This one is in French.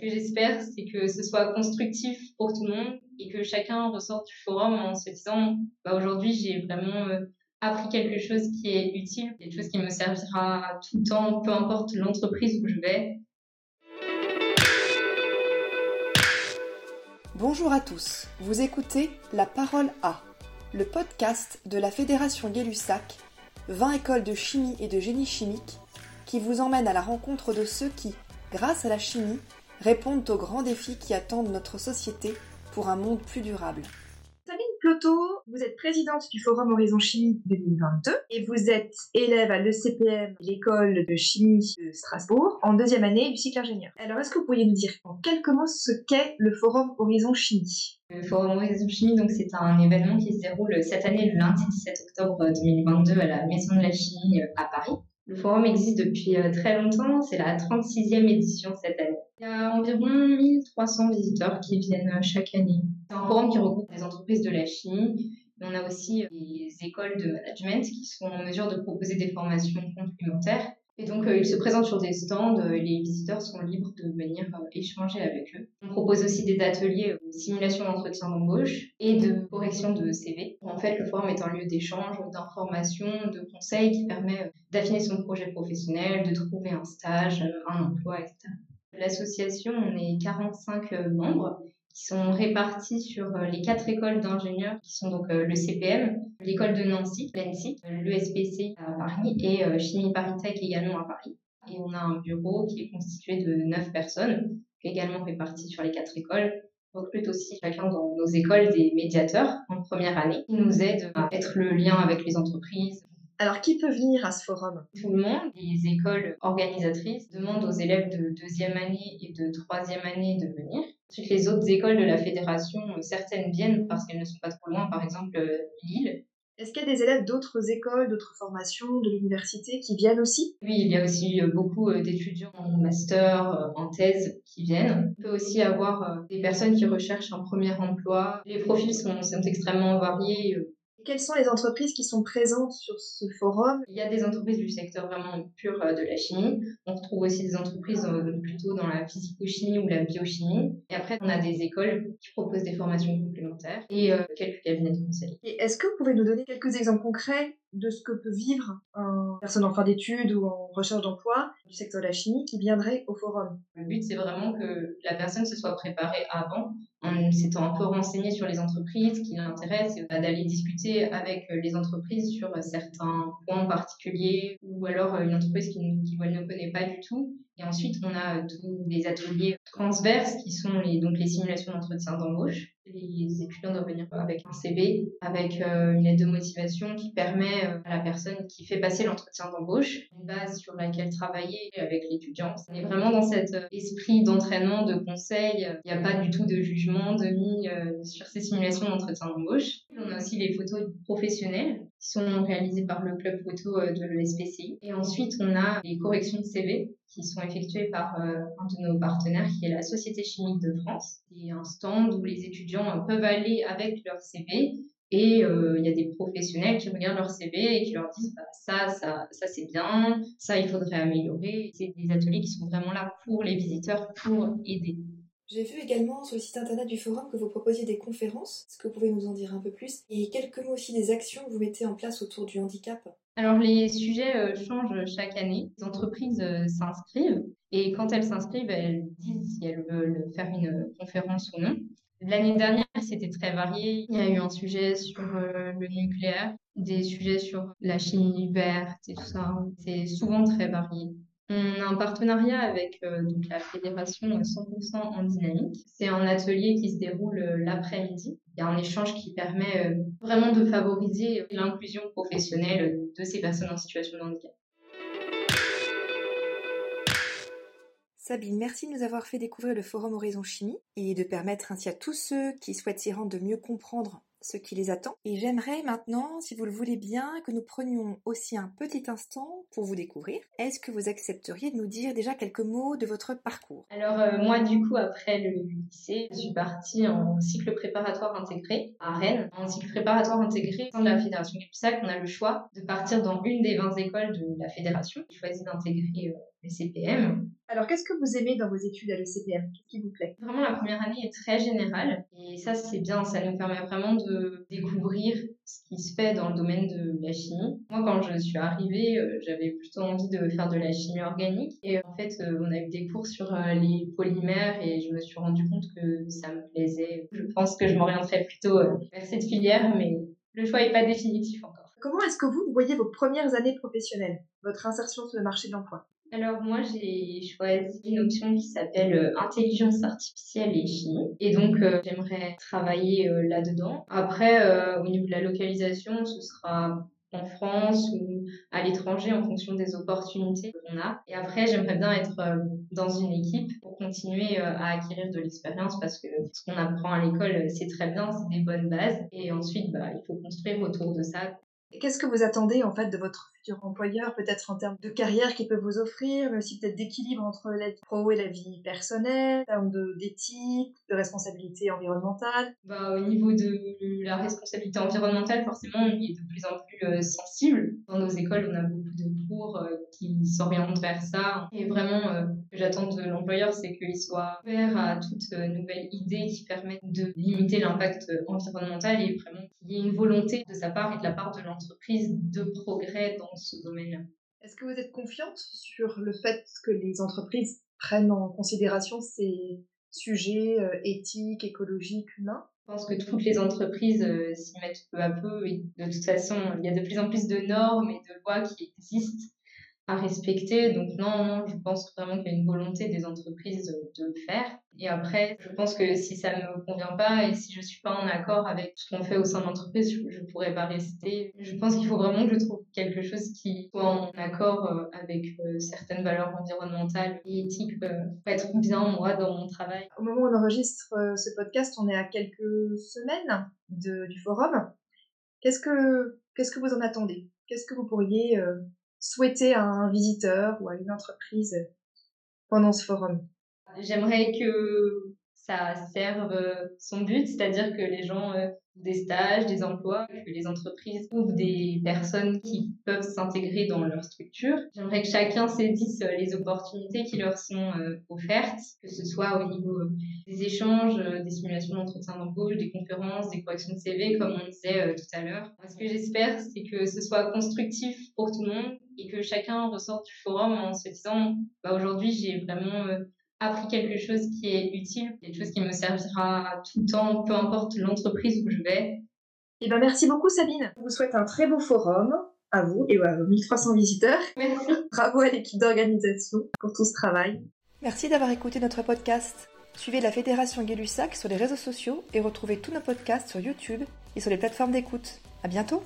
Que j'espère, c'est que ce soit constructif pour tout le monde et que chacun ressorte du forum en se disant bah, aujourd'hui, j'ai vraiment euh, appris quelque chose qui est utile, quelque chose qui me servira tout le temps, peu importe l'entreprise où je vais. Bonjour à tous, vous écoutez La Parole A, le podcast de la Fédération Gay-Lussac, 20 écoles de chimie et de génie chimique, qui vous emmène à la rencontre de ceux qui, grâce à la chimie, répondent aux grands défis qui attendent notre société pour un monde plus durable. Sabine Ploto, vous êtes présidente du Forum Horizon Chimie 2022 et vous êtes élève à l'ECPM, l'école de chimie de Strasbourg, en deuxième année du cycle ingénieur. Alors, est-ce que vous pourriez nous dire en quelques mots ce qu'est le Forum Horizon Chimie? Le Forum Horizon Chimie, donc, c'est un événement qui se déroule cette année, le lundi 17 octobre 2022, à la Maison de la Chimie à Paris. Le forum existe depuis euh, très longtemps, c'est la 36e édition cette année. Il y a environ 1300 visiteurs qui viennent euh, chaque année. C'est un forum qui regroupe des entreprises de la chimie, mais on a aussi euh, des écoles de management qui sont en mesure de proposer des formations complémentaires et donc, euh, ils se présentent sur des stands les visiteurs sont libres de venir échanger avec eux. On propose aussi des ateliers de simulation d'entretien d'embauche et de correction de CV. En fait, le forum est un lieu d'échange, d'information, de conseils qui permet d'affiner son projet professionnel, de trouver un stage, un emploi, etc. L'association, on est 45 membres qui sont répartis sur euh, les quatre écoles d'ingénieurs qui sont donc euh, le CPM, l'école de Nancy, l'ENSI, l'ESPC à Paris et Chimie Paris également à Paris. Et on a un bureau qui est constitué de neuf personnes, également réparties sur les quatre écoles. Recrute aussi chacun dans nos écoles des médiateurs en première année qui nous aident à être le lien avec les entreprises, alors, qui peut venir à ce forum? Tout le monde. Les écoles organisatrices demandent aux élèves de deuxième année et de troisième année de venir. Ensuite, les autres écoles de la fédération, certaines viennent parce qu'elles ne sont pas trop loin, par exemple euh, Lille. Est-ce qu'il y a des élèves d'autres écoles, d'autres formations, de l'université qui viennent aussi? Oui, il y a aussi euh, beaucoup euh, d'étudiants en master, en thèse qui viennent. On peut aussi avoir des personnes qui recherchent un premier emploi. Les profils sont, sont extrêmement variés quelles sont les entreprises qui sont présentes sur ce forum? Il y a des entreprises du secteur vraiment pur euh, de la chimie. On retrouve aussi des entreprises euh, plutôt dans la physico-chimie ou la biochimie. Et après, on a des écoles qui proposent des formations complémentaires et euh, quelques cabinets de conseil. Est-ce que vous pouvez nous donner quelques exemples concrets de ce que peut vivre une personne en fin d'études ou en recherche d'emploi? Du secteur de la chimie qui viendrait au forum Le but, c'est vraiment que la personne se soit préparée avant, en s'étant un peu renseignée sur les entreprises qui l'intéressent, d'aller discuter avec les entreprises sur certains points particuliers ou alors une entreprise qui, qui ne connaît pas du tout et ensuite, on a tous les ateliers transverses qui sont donc les simulations d'entretien d'embauche. Les étudiants doivent venir avec un CV, avec euh, une lettre de motivation qui permet euh, à la personne qui fait passer l'entretien d'embauche une base sur laquelle travailler avec l'étudiant. On est vraiment dans cet euh, esprit d'entraînement, de conseil. Il n'y a pas du tout de jugement de mis sur ces simulations d'entretien d'embauche. On a aussi les photos professionnelles qui sont réalisées par le club photo de l'ESPCI. Et ensuite, on a les corrections de CV qui sont effectuées par euh, un de nos partenaires qui est la Société chimique de France. C'est un stand où les étudiants peuvent aller avec leur CV et euh, il y a des professionnels qui regardent leur CV et qui leur disent bah, ça, ça, ça c'est bien, ça il faudrait améliorer. C'est des ateliers qui sont vraiment là pour les visiteurs, pour aider. J'ai vu également sur le site internet du forum que vous proposiez des conférences. Est-ce que vous pouvez nous en dire un peu plus? Et quelques mots aussi des actions que vous mettez en place autour du handicap Alors les sujets euh, changent chaque année. Les entreprises euh, s'inscrivent et quand elles s'inscrivent, elles disent si elles veulent faire une conférence ou non. L'année dernière, c'était très varié. Il y a eu un sujet sur euh, le nucléaire, des sujets sur la chimie verte et tout ça. C'est souvent très varié. On a un partenariat avec euh, donc la fédération 100% en dynamique. C'est un atelier qui se déroule euh, l'après-midi. Il y a un échange qui permet euh, vraiment de favoriser l'inclusion professionnelle de ces personnes en situation de handicap. Sabine, merci de nous avoir fait découvrir le Forum Horizon Chimie et de permettre ainsi à tous ceux qui souhaitent s'y rendre de mieux comprendre ce qui les attend. Et j'aimerais maintenant, si vous le voulez bien, que nous prenions aussi un petit instant pour vous découvrir. Est-ce que vous accepteriez de nous dire déjà quelques mots de votre parcours? Alors euh, moi, du coup, après le lycée, je suis partie en cycle préparatoire intégré à Rennes. En cycle préparatoire intégré, au sein de la Fédération Gay-Lussac, on a le choix de partir dans une des 20 écoles de la Fédération. J'ai choisi d'intégrer euh, le CPM. Alors, qu'est-ce que vous aimez dans vos études à l'ECPM Qu'est-ce qui vous plaît? Vraiment, la première année est très générale et ça, c'est bien. Ça nous permet vraiment de découvrir ce qui se fait dans le domaine de la chimie. Moi, quand je suis arrivée, euh, j'avais plutôt envie de faire de la chimie organique et en fait, euh, on a eu des cours sur euh, les polymères et je me suis rendu compte que ça me plaisait. Je pense que je m'orienterais plutôt vers cette filière, mais le choix n'est pas définitif encore. Comment est-ce que vous voyez vos premières années professionnelles, votre insertion sur le marché de l'emploi? Alors moi j'ai choisi une option qui s'appelle euh, intelligence artificielle et chimie et donc euh, j'aimerais travailler euh, là-dedans. Après au niveau de la localisation ce sera en France ou à l'étranger en fonction des opportunités qu'on a. Et après, j'aimerais bien être dans une équipe pour continuer à acquérir de l'expérience parce que ce qu'on apprend à l'école, c'est très bien, c'est des bonnes bases. Et ensuite, bah, il faut construire autour de ça. Qu'est-ce que vous attendez en fait de votre futur employeur, peut-être en termes de carrière qu'il peut vous offrir, mais aussi peut-être d'équilibre entre la vie pro et la vie personnelle, en termes d'éthique, de, responsabilité environnementale? Bah, Au niveau de la responsabilité environnementale, forcément, on est de plus en plus euh, sensible. Dans nos écoles, on a beaucoup de cours euh, qui s'orientent vers ça. Et vraiment, euh, ce que j'attends de l'employeur, c'est qu'il soit ouvert à toute nouvelle idée qui permette de limiter l'impact environnemental et vraiment qu'il y ait une volonté de sa part et de la part de l'entreprise de progrès dans ce domaine-là. Est-ce que vous êtes confiante sur le fait que les entreprises prennent en considération ces sujets euh, éthiques, écologiques, humains? Je pense que toutes les entreprises euh, s'y mettent peu à peu. Et de toute façon, il y a de plus en plus de normes et de lois qui existent à respecter. Donc non, non, je pense vraiment qu'il y a une volonté des entreprises de le faire. Et après, je pense que si ça ne me convient pas et si je suis pas en accord avec ce qu'on fait au sein de l'entreprise, je, ne pourrais pas rester. Je pense qu'il faut vraiment que je trouve quelque chose qui soit en accord euh, avec euh, certaines valeurs environnementales et éthiques euh, pour être bien moi dans mon travail. Au moment où on enregistre ce podcast, on est à quelques semaines du forum. Qu'est-ce que qu'est-ce que vous en attendez? Qu'est-ce que vous pourriez souhaiter à un visiteur ou à une entreprise pendant ce forum J'aimerais que ça serve son but, c'est-à-dire que les gens euh, des stages, des emplois, que les entreprises trouvent des personnes qui peuvent s'intégrer dans leur structure. J'aimerais que chacun saisisse euh, les opportunités qui leur sont euh, offertes, que ce soit au niveau des échanges, des simulations d'entretien d'embauche, des conférences, des corrections de CV, comme on disait tout à l'heure. Ce que j'espère, c'est que ce soit constructif pour tout le monde et que chacun ressorte du forum en se disant bah, aujourd'hui j'ai vraiment appris quelque chose qui est utile, quelque chose qui me servira tout le temps, peu importe l'entreprise où je vais. Eh ben, merci beaucoup Sabine. Je vous souhaite un très beau forum à vous et à vos 1300 visiteurs. Merci. Bravo à l'équipe d'organisation pour tout ce travail. Merci d'avoir écouté notre podcast. Suivez la Fédération Gay-Lussac sur les réseaux sociaux et retrouvez tous nos podcasts sur YouTube et sur les plateformes d'écoute. À bientôt!